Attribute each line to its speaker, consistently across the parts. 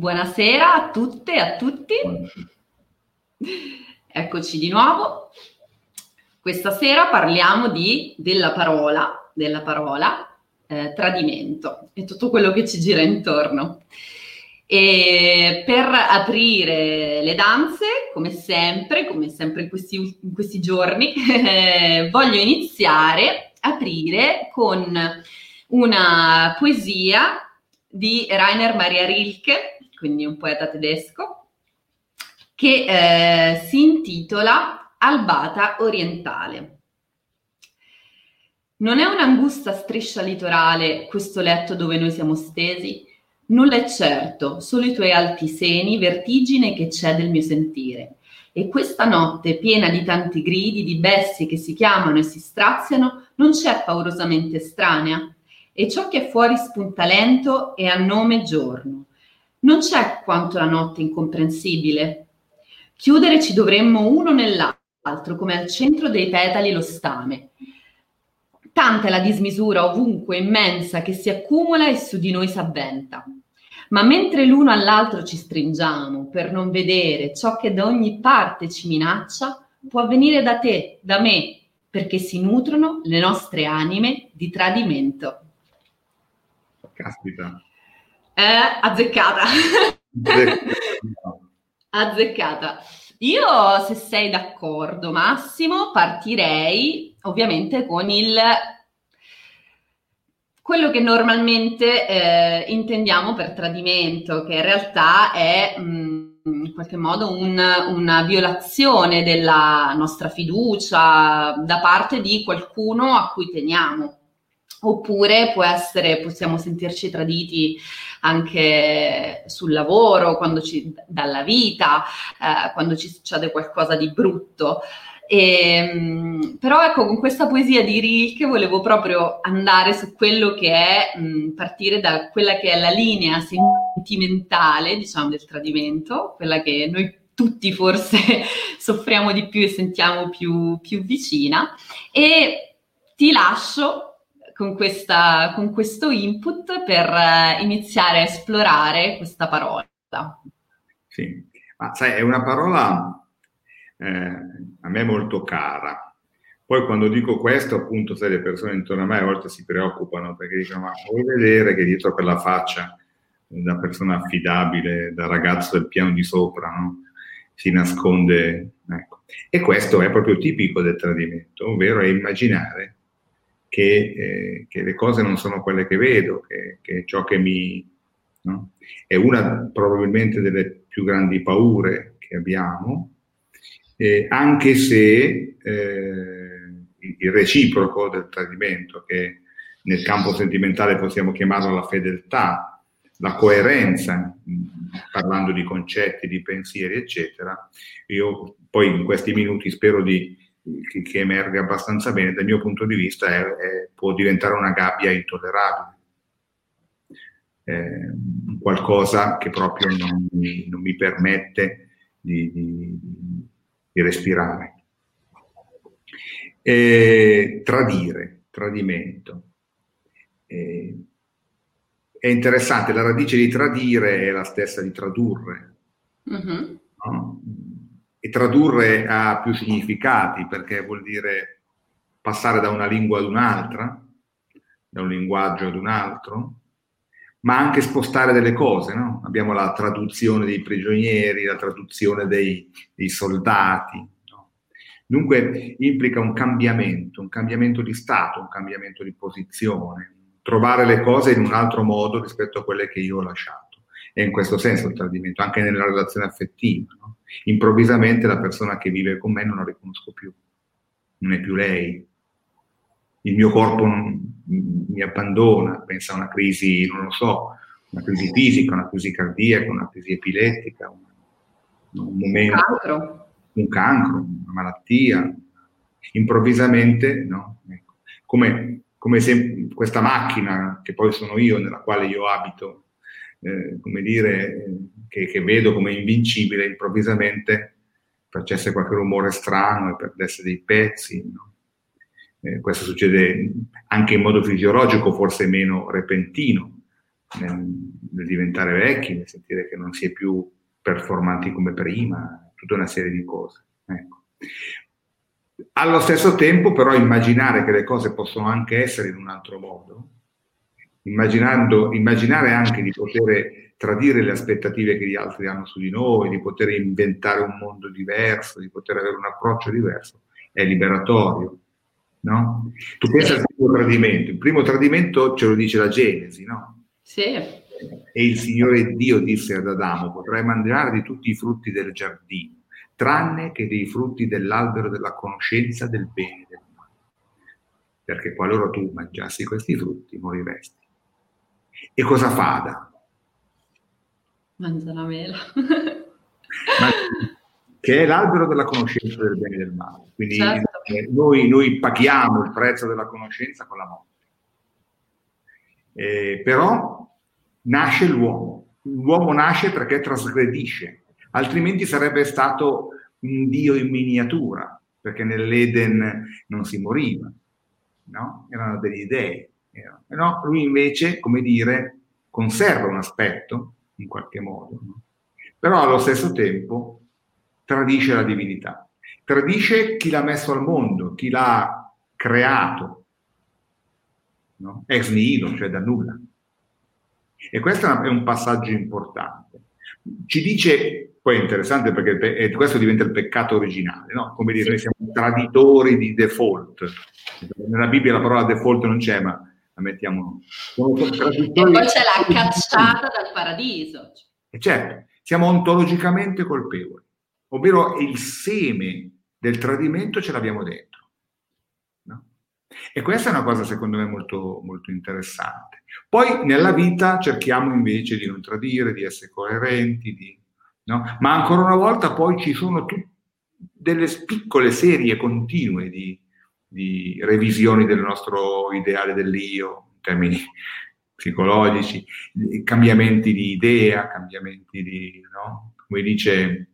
Speaker 1: Buonasera a tutte e a tutti. Eccoci di nuovo. Questa sera parliamo di, della parola, della parola eh, tradimento e tutto quello che ci gira intorno. E per aprire le danze, come sempre, come sempre in questi, in questi giorni, eh, voglio iniziare, aprire con una poesia di Rainer Maria Rilke, quindi un poeta tedesco, che eh, si intitola Albata orientale. Non è un'angusta striscia litorale questo letto dove noi siamo stesi? Nulla è certo, solo i tuoi alti seni, vertigine che c'è del mio sentire. E questa notte, piena di tanti gridi, di bestie che si chiamano e si straziano, non c'è paurosamente estranea. E ciò che è fuori spunta lento e ha nome giorno. Non c'è quanto la notte incomprensibile. Chiudere ci dovremmo uno nell'altro, come al centro dei petali lo stame. Tanta è la dismisura ovunque immensa che si accumula e su di noi s'avventa. Ma mentre l'uno all'altro ci stringiamo per non vedere ciò che da ogni parte ci minaccia, può venire da te, da me, perché si nutrono le nostre anime di tradimento.
Speaker 2: Caspita.
Speaker 1: Eh, azzeccata. azzeccata. Io, se sei d'accordo, Massimo, partirei ovviamente con il quello che normalmente eh, intendiamo per tradimento, che in realtà è mh, mm, in qualche modo un, una violazione della nostra fiducia da parte di qualcuno a cui teniamo. Oppure può essere, possiamo sentirci traditi anche sul lavoro, quando ci, dalla vita, eh, quando ci succede qualcosa di brutto. E, ehm, però ecco, con questa poesia di Rilke volevo proprio andare su quello che è, mh, partire da quella che è la linea sentimentale, diciamo, del tradimento, quella che noi tutti forse soffriamo di più e sentiamo più, più vicina. E ti lascio con, questa, con questo input per uh, iniziare a esplorare questa parola.
Speaker 2: Sì, ma sai, è una parola eh, a me molto cara. Poi quando dico questo, appunto, sai, le persone intorno a me a volte si preoccupano perché dicono, ma vuoi vedere che dietro quella faccia da persona affidabile, da ragazzo del piano di sopra, no? si nasconde... Ecco. E questo è proprio tipico del tradimento, ovvero è immaginare che, eh, che, le cose non sono quelle che vedo, che, che ciò che mi... No? È una probabilmente delle più grandi paure che abbiamo, eh, anche se eh, il reciproco del tradimento, che nel campo sentimentale possiamo chiamarlo la fedeltà, la coerenza, parlando di concetti, di pensieri, eccetera, io poi in questi minuti spero di che, che emerge abbastanza bene, dal mio punto di vista è, è, può diventare una gabbia intollerabile, eh, qualcosa che proprio non mi, non mi permette di, di, di respirare. E, tradire, tradimento. E, è interessante, la radice di tradire è la stessa di tradurre. Mm-hmm. No? E tradurre ha più significati perché vuol dire passare da una lingua ad un'altra, da un linguaggio ad un altro, ma anche spostare delle cose. No? Abbiamo la traduzione dei prigionieri, la traduzione dei, dei soldati. No? Dunque implica un cambiamento, un cambiamento di stato, un cambiamento di posizione, trovare le cose in un altro modo rispetto a quelle che io ho lasciato. E in questo senso il tradimento, anche nella relazione affettiva. No? Improvvisamente la persona che vive con me non la riconosco più, non è più lei. Il mio corpo non, mi abbandona, pensa a una crisi, non lo so, una crisi fisica, una crisi cardiaca, una crisi epilettica, un, un momento, un cancro. un cancro, una malattia. Improvvisamente, no? Ecco. Come, come se questa macchina, che poi sono io, nella quale io abito, eh, come dire, che, che, vedo come invincibile, improvvisamente facesse qualche rumore strano e perdesse dei pezzi. No? Eh, questo succede anche in modo fisiologico, forse meno repentino, nel, nel diventare vecchi, nel sentire che non si è più performanti come prima, tutta una serie di cose. Ecco. Allo stesso tempo, però, immaginare che le cose possono anche essere in un altro modo, immaginare anche di poter tradire le aspettative che gli altri hanno su di noi, di poter inventare un mondo diverso, di poter avere un approccio diverso, è liberatorio. No? Tu pensi al primo tradimento, il primo tradimento ce lo dice la Genesi, no?
Speaker 1: Sì.
Speaker 2: E il Signore Dio disse ad Adamo, potrai mangiare di tutti i frutti del giardino, tranne che dei frutti dell'albero della conoscenza del bene e del male. Perché qualora tu mangiassi questi frutti moriresti. E cosa fa Adamo?
Speaker 1: Mangia la mela.
Speaker 2: che è l'albero della conoscenza del bene e del male. Quindi certo. eh, noi, noi, paghiamo il prezzo della conoscenza con la morte. Eh, però nasce l'uomo. L'uomo nasce perché trasgredisce, altrimenti sarebbe stato un dio in miniatura, perché nell'Eden non si moriva, no? erano degli dei. No, lui invece, come dire, conserva un aspetto, in qualche modo, no? però allo stesso tempo tradisce la divinità, tradisce chi l'ha messo al mondo, chi l'ha creato, no? ex nihilo, cioè da nulla. E questo è un passaggio importante. Ci dice, poi è interessante perché questo diventa il peccato originale, no? come dire, noi siamo traditori di default. Nella Bibbia la parola default non c'è, ma la mettiamo.
Speaker 1: E poi c'è la cacciata dal paradiso.
Speaker 2: E certo, siamo ontologicamente colpevoli, ovvero il seme del tradimento ce l'abbiamo dentro. E questa è una cosa secondo me molto, molto interessante. Poi nella vita cerchiamo invece di non tradire, di essere coerenti, di, no? ma ancora una volta poi ci sono tut- delle piccole serie continue di, di revisioni del nostro ideale dell'io, in termini psicologici, cambiamenti di idea, cambiamenti di, no? come dice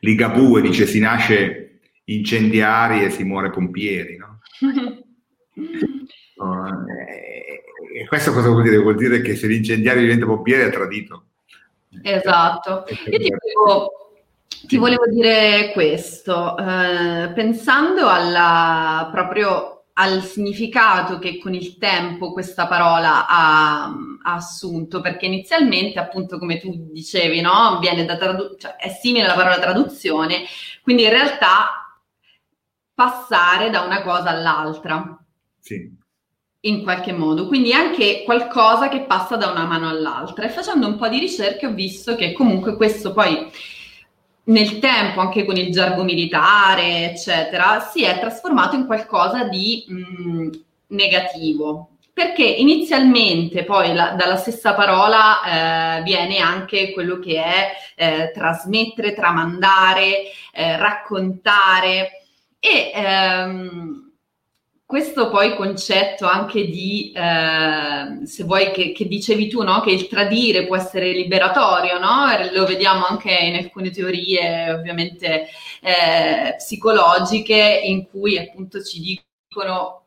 Speaker 2: Ligabue, dice si nasce incendiari e si muore pompieri, no? e questo cosa vuol dire? Vuol dire che se l'incendiario diventa pompiere è tradito.
Speaker 1: Esatto. Io ti volevo, ti volevo dire questo, eh, pensando alla, proprio al significato che con il tempo questa parola ha, ha assunto, perché inizialmente, appunto, come tu dicevi, no? Viene da tradu- cioè è simile alla parola traduzione, quindi in realtà passare da una cosa all'altra.
Speaker 2: Sì.
Speaker 1: In qualche modo, quindi anche qualcosa che passa da una mano all'altra. E facendo un po' di ricerche ho visto che comunque questo poi nel tempo, anche con il gergo militare, eccetera, si è trasformato in qualcosa di mh, mm, negativo. Perché inizialmente poi la, dalla stessa parola eh, viene anche quello che è eh, trasmettere, tramandare, eh, raccontare e ehm, questo poi concetto anche di, eh, se vuoi, che, che, dicevi tu, no? che il tradire può essere liberatorio, no? lo vediamo anche in alcune teorie ovviamente eh, psicologiche in cui appunto ci dicono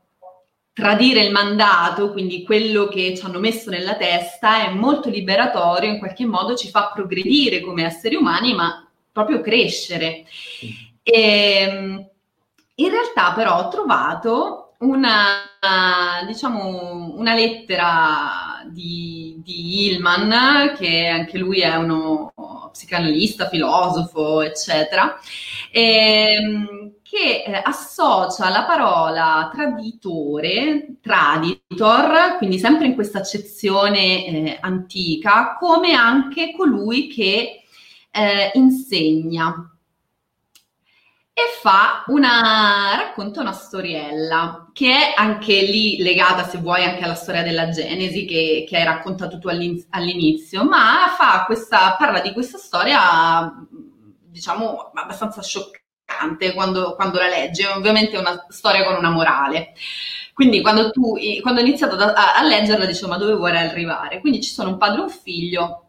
Speaker 1: tradire il mandato, quindi quello che ci hanno messo nella testa, è molto liberatorio, in qualche modo ci fa progredire come esseri umani, ma proprio crescere. E, ehm, in realtà però ho trovato una, diciamo, una lettera di, di Hillman, che anche lui è uno psicanalista, filosofo, eccetera, ehm, che eh, associa la parola traditore, traditor, quindi sempre in questa accezione eh, antica, come anche colui che eh, insegna e fa una, racconta una storiella che è anche lì legata, se vuoi, anche alla storia della Genesi che, che hai raccontato tu all'inizio, ma fa questa, parla di questa storia, diciamo, abbastanza scioccante quando, quando la legge, ovviamente è una storia con una morale. Quindi quando tu, quando ho iniziato a, a leggerla, dicevo, ma dove vuoi arrivare? Quindi ci sono un padre e un figlio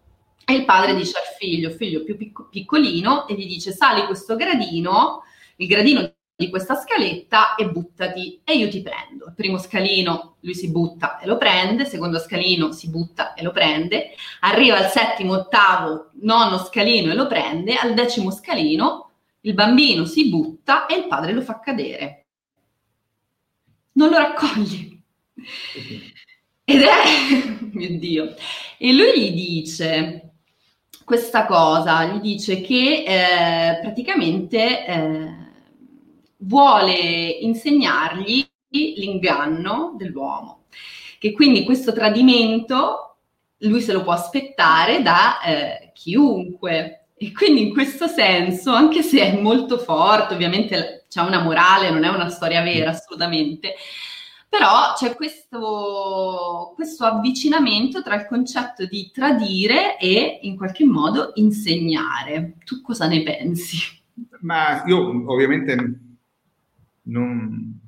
Speaker 1: e il padre dice al figlio, figlio più picco, piccolino, e gli dice sali questo gradino il gradino di questa scaletta e buttati e io ti prendo. Il primo scalino lui si butta e lo prende, secondo scalino si butta e lo prende, arriva al settimo, ottavo, nono scalino e lo prende, al decimo scalino il bambino si butta e il padre lo fa cadere. Non lo raccoglie. Ed è, mio Dio, e lui gli dice questa cosa, gli dice che eh, praticamente eh, vuole insegnargli l'inganno dell'uomo, che quindi questo tradimento lui se lo può aspettare da eh, chiunque. E quindi in questo senso, anche se è molto forte, ovviamente c'è una morale, non è una storia vera assolutamente, però c'è questo, questo avvicinamento tra il concetto di tradire e in qualche modo insegnare. Tu cosa ne pensi?
Speaker 2: Ma io ovviamente non,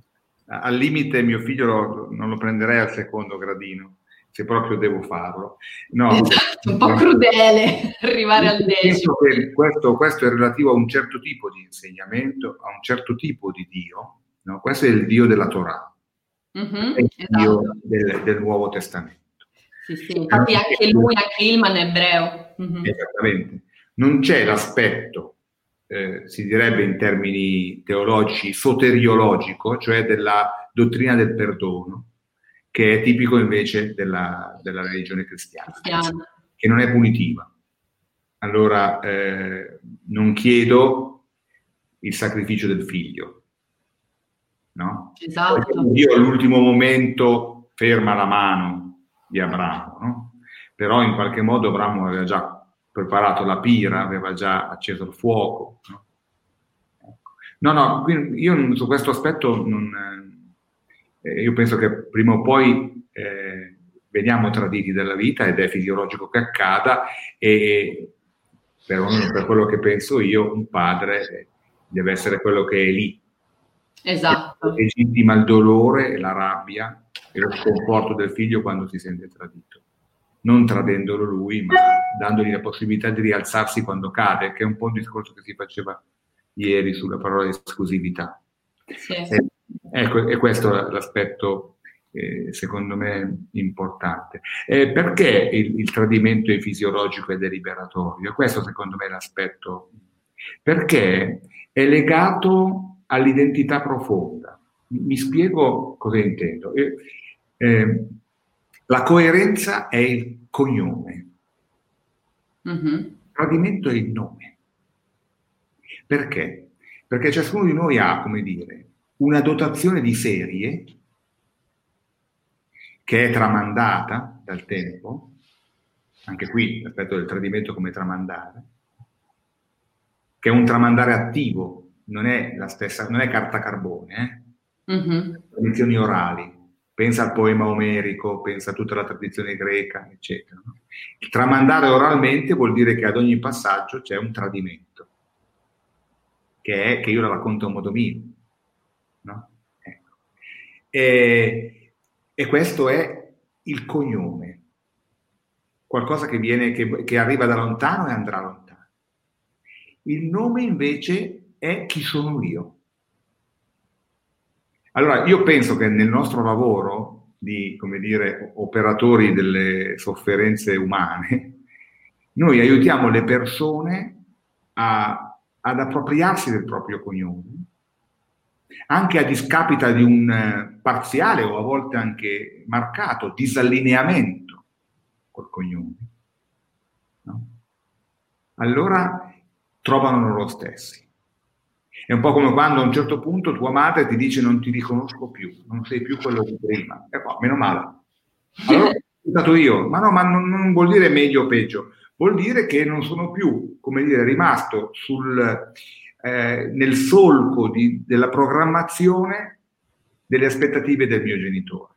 Speaker 2: al limite mio figlio non lo prenderei al secondo gradino, se proprio devo farlo.
Speaker 1: No, esatto, un po' crudele arrivare al decimo.
Speaker 2: Questo, questo, è relativo a un certo tipo di insegnamento, a un certo tipo di Dio. No? Questo è il Dio della Torah, mm-hmm, è il esatto. Dio del, del, Nuovo Testamento.
Speaker 1: Sì, sì, infatti anche lui, anche Ilman è ebreo.
Speaker 2: Mm-hmm. Esattamente. Non c'è l'aspetto eh, si direbbe in termini teologici, soteriologico, cioè della dottrina del perdono, che è tipico invece della, della religione cristiana, cristiana, che non è punitiva. Allora eh, non chiedo il sacrificio del figlio, no?
Speaker 1: Esatto.
Speaker 2: Dio all'ultimo momento ferma la mano di Abramo, no? Però in qualche modo Abramo aveva già preparato la pira, aveva già acceso il fuoco. No, no, no io su questo aspetto non, eh, io penso che prima o poi eh, veniamo traditi dalla vita ed è fisiologico che accada e per, per quello che penso io un padre deve essere quello che è lì.
Speaker 1: Esatto.
Speaker 2: Legittima il dolore, la rabbia e lo sconforto del figlio quando si sente tradito non tradendolo lui, ma dandogli la possibilità di rialzarsi quando cade, che è un po' il discorso che si faceva ieri sulla parola esclusività. Sì. Eh, ecco, e questo è l'aspetto eh, secondo me importante. Eh, perché il, il, tradimento è fisiologico e deliberatorio? Questo secondo me è l'aspetto. Perché è legato all'identità profonda. Mi, mi spiego cosa intendo. Eh, eh la coerenza è il cognome. Mm-hmm. Il tradimento è il nome. Perché? Perché ciascuno di noi ha, come dire, una dotazione di serie che è tramandata dal tempo, anche qui l'aspetto del tradimento come tramandare, che è un tramandare attivo, non è la stessa, non è carta carbone, eh? mm-hmm. tradizioni orali, pensa al poema omerico, pensa a tutta la tradizione greca, eccetera. Il tramandare oralmente vuol dire che ad ogni passaggio c'è un tradimento, che è che io la racconto a modo mio. No? Ecco. E, e, questo è il cognome, qualcosa che, viene, che, che arriva da lontano e andrà lontano. Il nome invece è chi sono io. Allora, io penso che nel nostro lavoro di, come dire, operatori delle sofferenze umane, noi aiutiamo le persone a, ad appropriarsi del proprio cognome, anche a discapita di un eh, parziale o a volte anche marcato disallineamento col cognome. No? Allora trovano loro stessi. È un po' come quando a un certo punto tua madre ti dice non ti riconosco più, non sei più quello di prima. E qua, meno male. Allora ho stato io, ma no, ma non, non, vuol dire meglio o peggio, vuol dire che non sono più, come dire, rimasto sul, eh, nel solco di, della programmazione delle aspettative del mio genitore.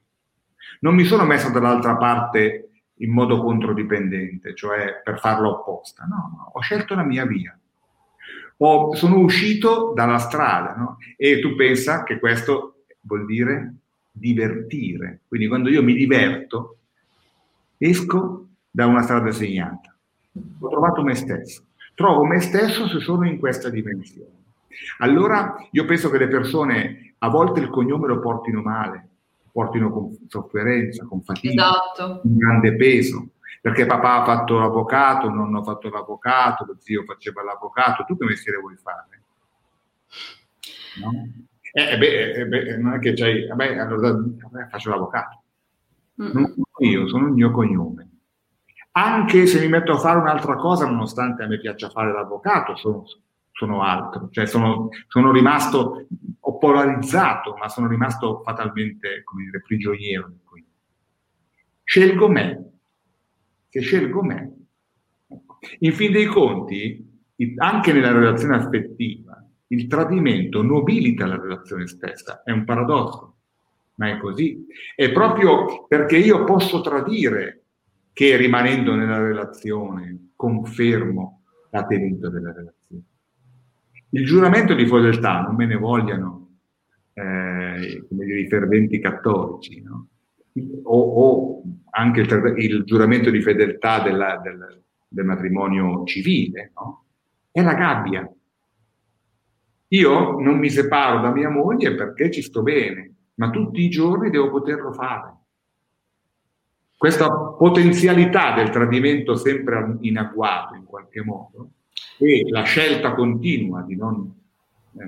Speaker 2: Non mi sono messo dall'altra parte in modo controdipendente, cioè per farlo apposta, no, no, ho scelto la mia via o sono uscito dalla strada, no? E tu pensa che questo vuol dire divertire. Quindi quando io mi diverto, esco da una strada segnata. Ho trovato me stesso. Trovo me stesso se sono in questa dimensione. Allora io penso che le persone a volte il cognome lo portino male, portino con sofferenza, con fatica, esatto. un grande peso. Perché papà ha fatto l'avvocato, il nonno ha fatto l'avvocato, lo zio faceva l'avvocato, tu che mestiere vuoi fare? No? Eh, beh, eh, beh, non è che c'hai, vabbè, allora vabbè, faccio l'avvocato. Mm. Non sono io, sono il mio cognome. Anche se mi metto a fare un'altra cosa, nonostante a me piaccia fare l'avvocato, sono, sono altro. Cioè sono, sono rimasto, ho polarizzato, ma sono rimasto fatalmente, come dire, prigioniero. Scelgo me. Se scelgo me. In fin dei conti, anche nella relazione affettiva, il tradimento nobilita la relazione stessa. È un paradosso, ma è così. È proprio perché io posso tradire che rimanendo nella relazione confermo l'atenimento della relazione. Il giuramento di fedeltà, non me ne vogliano eh, come dire, i ferventi cattolici, no? O, o, anche il, il, giuramento di fedeltà della, del, del, matrimonio civile, no? è la gabbia. Io non mi separo da mia moglie perché ci sto bene, ma tutti i giorni devo poterlo fare. Questa potenzialità del tradimento sempre in agguato in qualche modo e la scelta continua di non, eh,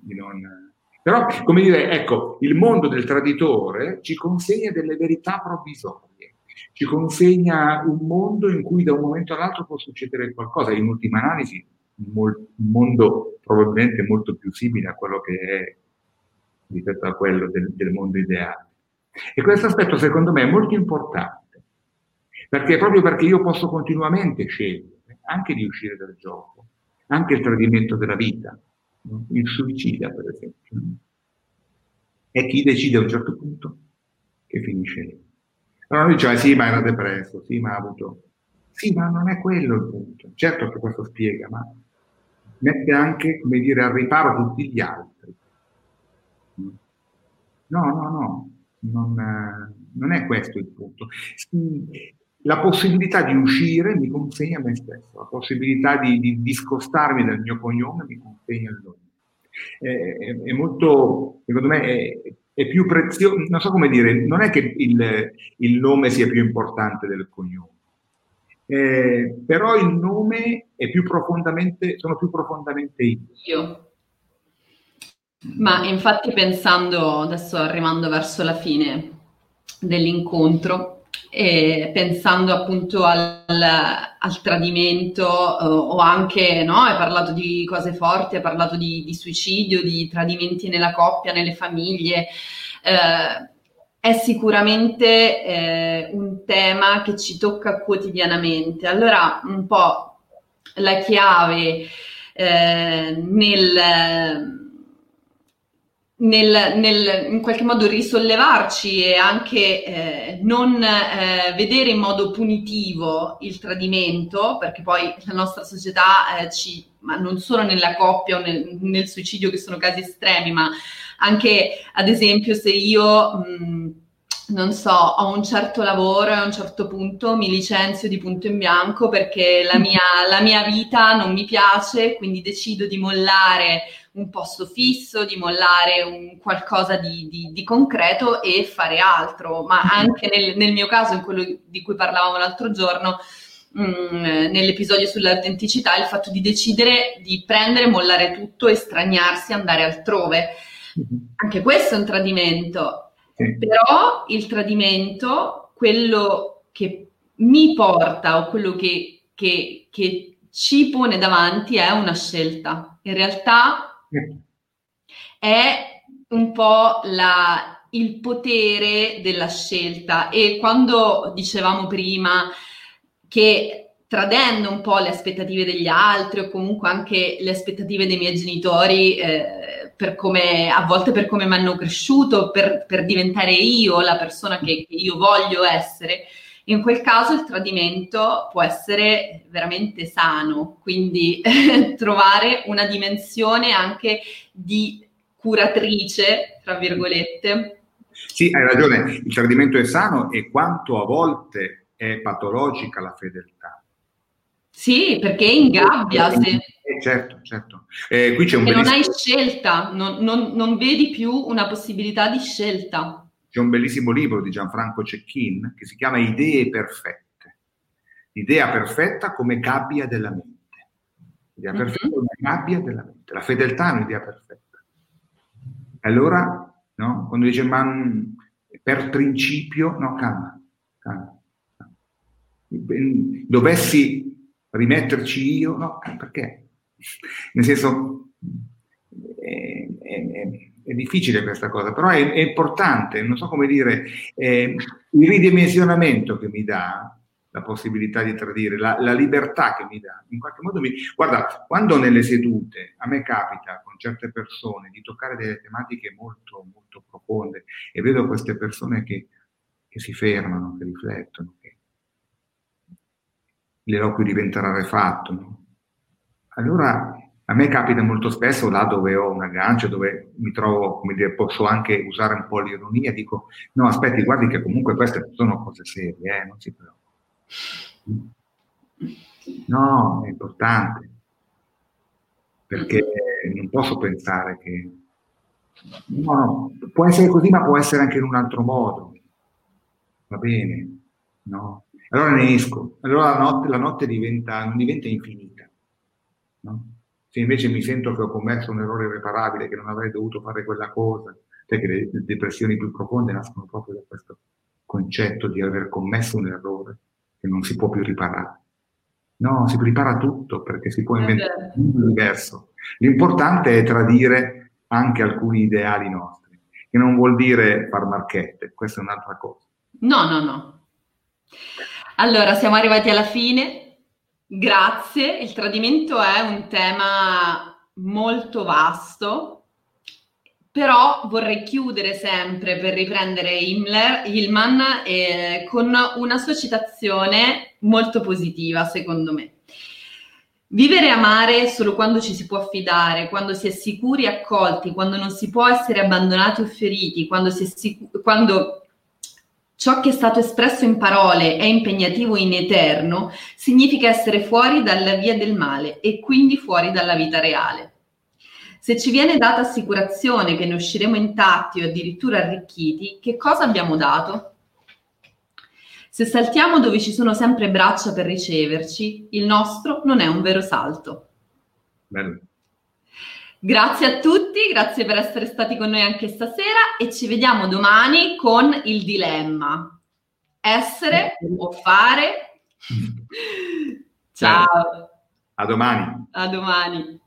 Speaker 2: di non... Però, come dire, ecco, il mondo del traditore ci consegna delle verità provvisorie, ci consegna un mondo in cui da un momento all'altro può succedere qualcosa, in ultima analisi un mondo probabilmente molto più simile a quello che è rispetto a quello del, del mondo ideale. E questo aspetto secondo me è molto importante, perché proprio perché io posso continuamente scegliere anche di uscire dal gioco, anche il tradimento della vita, il suicida per esempio. E chi decide a un certo punto che finisce lì. Allora lui diceva sì ma era depresso, sì ma ha avuto... Sì ma non è quello il punto. Certo che questo spiega, ma mette anche, come dire, al riparo tutti gli altri. No, no, no, non, non è questo il punto. La possibilità di uscire mi consegna me stesso, la possibilità di, di discostarmi dal mio cognome mi consegna il nome. È, è, molto, secondo me, è, è, più prezioso, non so come dire, non è che il, il nome sia più importante del cognome eh, però il nome è più profondamente, sono più profondamente io. io.
Speaker 1: Ma infatti pensando, adesso arrivando verso la fine dell'incontro, e pensando appunto al, al tradimento uh, o anche, no, hai parlato di cose forti, hai parlato di, di suicidio, di tradimenti nella coppia, nelle famiglie. Uh, è sicuramente eh, un tema che ci tocca quotidianamente. Allora, un po' la chiave eh, nel, nel, nel, in qualche modo risollevarci e anche eh, non eh, vedere in modo punitivo il tradimento, perché poi la nostra società eh, ci, ma non solo nella coppia o nel, nel suicidio che sono casi estremi, ma anche ad esempio se io mh, non so, ho un certo lavoro e a un certo punto mi licenzio di punto in bianco perché la mia, la mia vita non mi piace, quindi decido di mollare un posto fisso, di mollare un qualcosa di, di, di concreto e fare altro. Ma anche nel, nel, mio caso, in quello di cui parlavamo l'altro giorno, mh, mm, nell'episodio sull'autenticità, il fatto di decidere di prendere, mollare tutto, estraniarsi, andare altrove. Mm-hmm. Anche questo è un tradimento però il tradimento, quello che mi porta o quello che, che, che ci pone davanti è una scelta. In realtà è un po' la, il potere della scelta. E quando dicevamo prima che tradendo un po' le aspettative degli altri o comunque anche le aspettative dei miei genitori, eh, per come, a volte per come mi hanno cresciuto, per, per, diventare io la persona che, che io voglio essere. In quel caso il tradimento può essere veramente sano, quindi trovare una dimensione anche di curatrice, tra virgolette.
Speaker 2: Sì, hai ragione, il tradimento è sano e quanto a volte è patologica la fedeltà.
Speaker 1: Sì, perché ingabbia. Se...
Speaker 2: Eh, certo, certo. Eh, qui c'è un
Speaker 1: bellissimo... non hai scelta, non, non, non, vedi più una possibilità di scelta.
Speaker 2: C'è un bellissimo libro di Gianfranco Cecchin che si chiama Idee perfette. L'idea perfetta come gabbia della mente. L'idea mm-hmm. perfetta come gabbia della mente. La fedeltà è un'idea perfetta. Allora, no? quando dice ma per principio, no, calma, calma. Dovessi rimetterci io, no, perché? Nel senso, è, è, è difficile questa cosa, però è, è, importante, non so come dire, il ridimensionamento che mi dà la possibilità di tradire, la, la, libertà che mi dà, in qualche modo mi... Guarda, quando nelle sedute a me capita con certe persone di toccare delle tematiche molto, molto profonde e vedo queste persone che, che si fermano, che riflettono, l'eloquio diventa rarefatto. No? Allora a me capita molto spesso là dove ho un aggancio, dove mi trovo, come dire, posso anche usare un po' l'ironia, dico no aspetti, guardi che comunque queste sono cose serie, eh, non si preoccupi. No, è importante, perché non posso pensare che... No, no, può essere così, ma può essere anche in un altro modo. Va bene, no? Allora ne esco, allora la notte, la notte diventa, non diventa infinita. No? Se invece mi sento che ho commesso un errore irreparabile, che non avrei dovuto fare quella cosa, perché le, le depressioni più profonde nascono proprio da questo concetto di aver commesso un errore che non si può più riparare. No, si ripara tutto perché si può inventare un diverso. L'importante è tradire anche alcuni ideali nostri, che non vuol dire far marchette, questa è un'altra cosa.
Speaker 1: No, no, no. Allora, siamo arrivati alla fine. Grazie. Il tradimento è un tema molto vasto, però vorrei chiudere sempre per riprendere Himmler, Hillman eh, con una sua citazione molto positiva, secondo me. Vivere e amare solo quando ci si può affidare, quando si è sicuri e accolti, quando non si può essere abbandonati o feriti, quando, si è sic- quando Ciò che è stato espresso in parole è impegnativo in eterno, significa essere fuori dalla via del male e quindi fuori dalla vita reale. Se ci viene data assicurazione che ne usciremo intatti o addirittura arricchiti, che cosa abbiamo dato? Se saltiamo dove ci sono sempre braccia per riceverci, il nostro non è un vero salto.
Speaker 2: Bello.
Speaker 1: Grazie a tutti, grazie per essere stati con noi anche stasera e ci vediamo domani con il dilemma. Essere o fare? Ciao.
Speaker 2: A domani.
Speaker 1: A domani.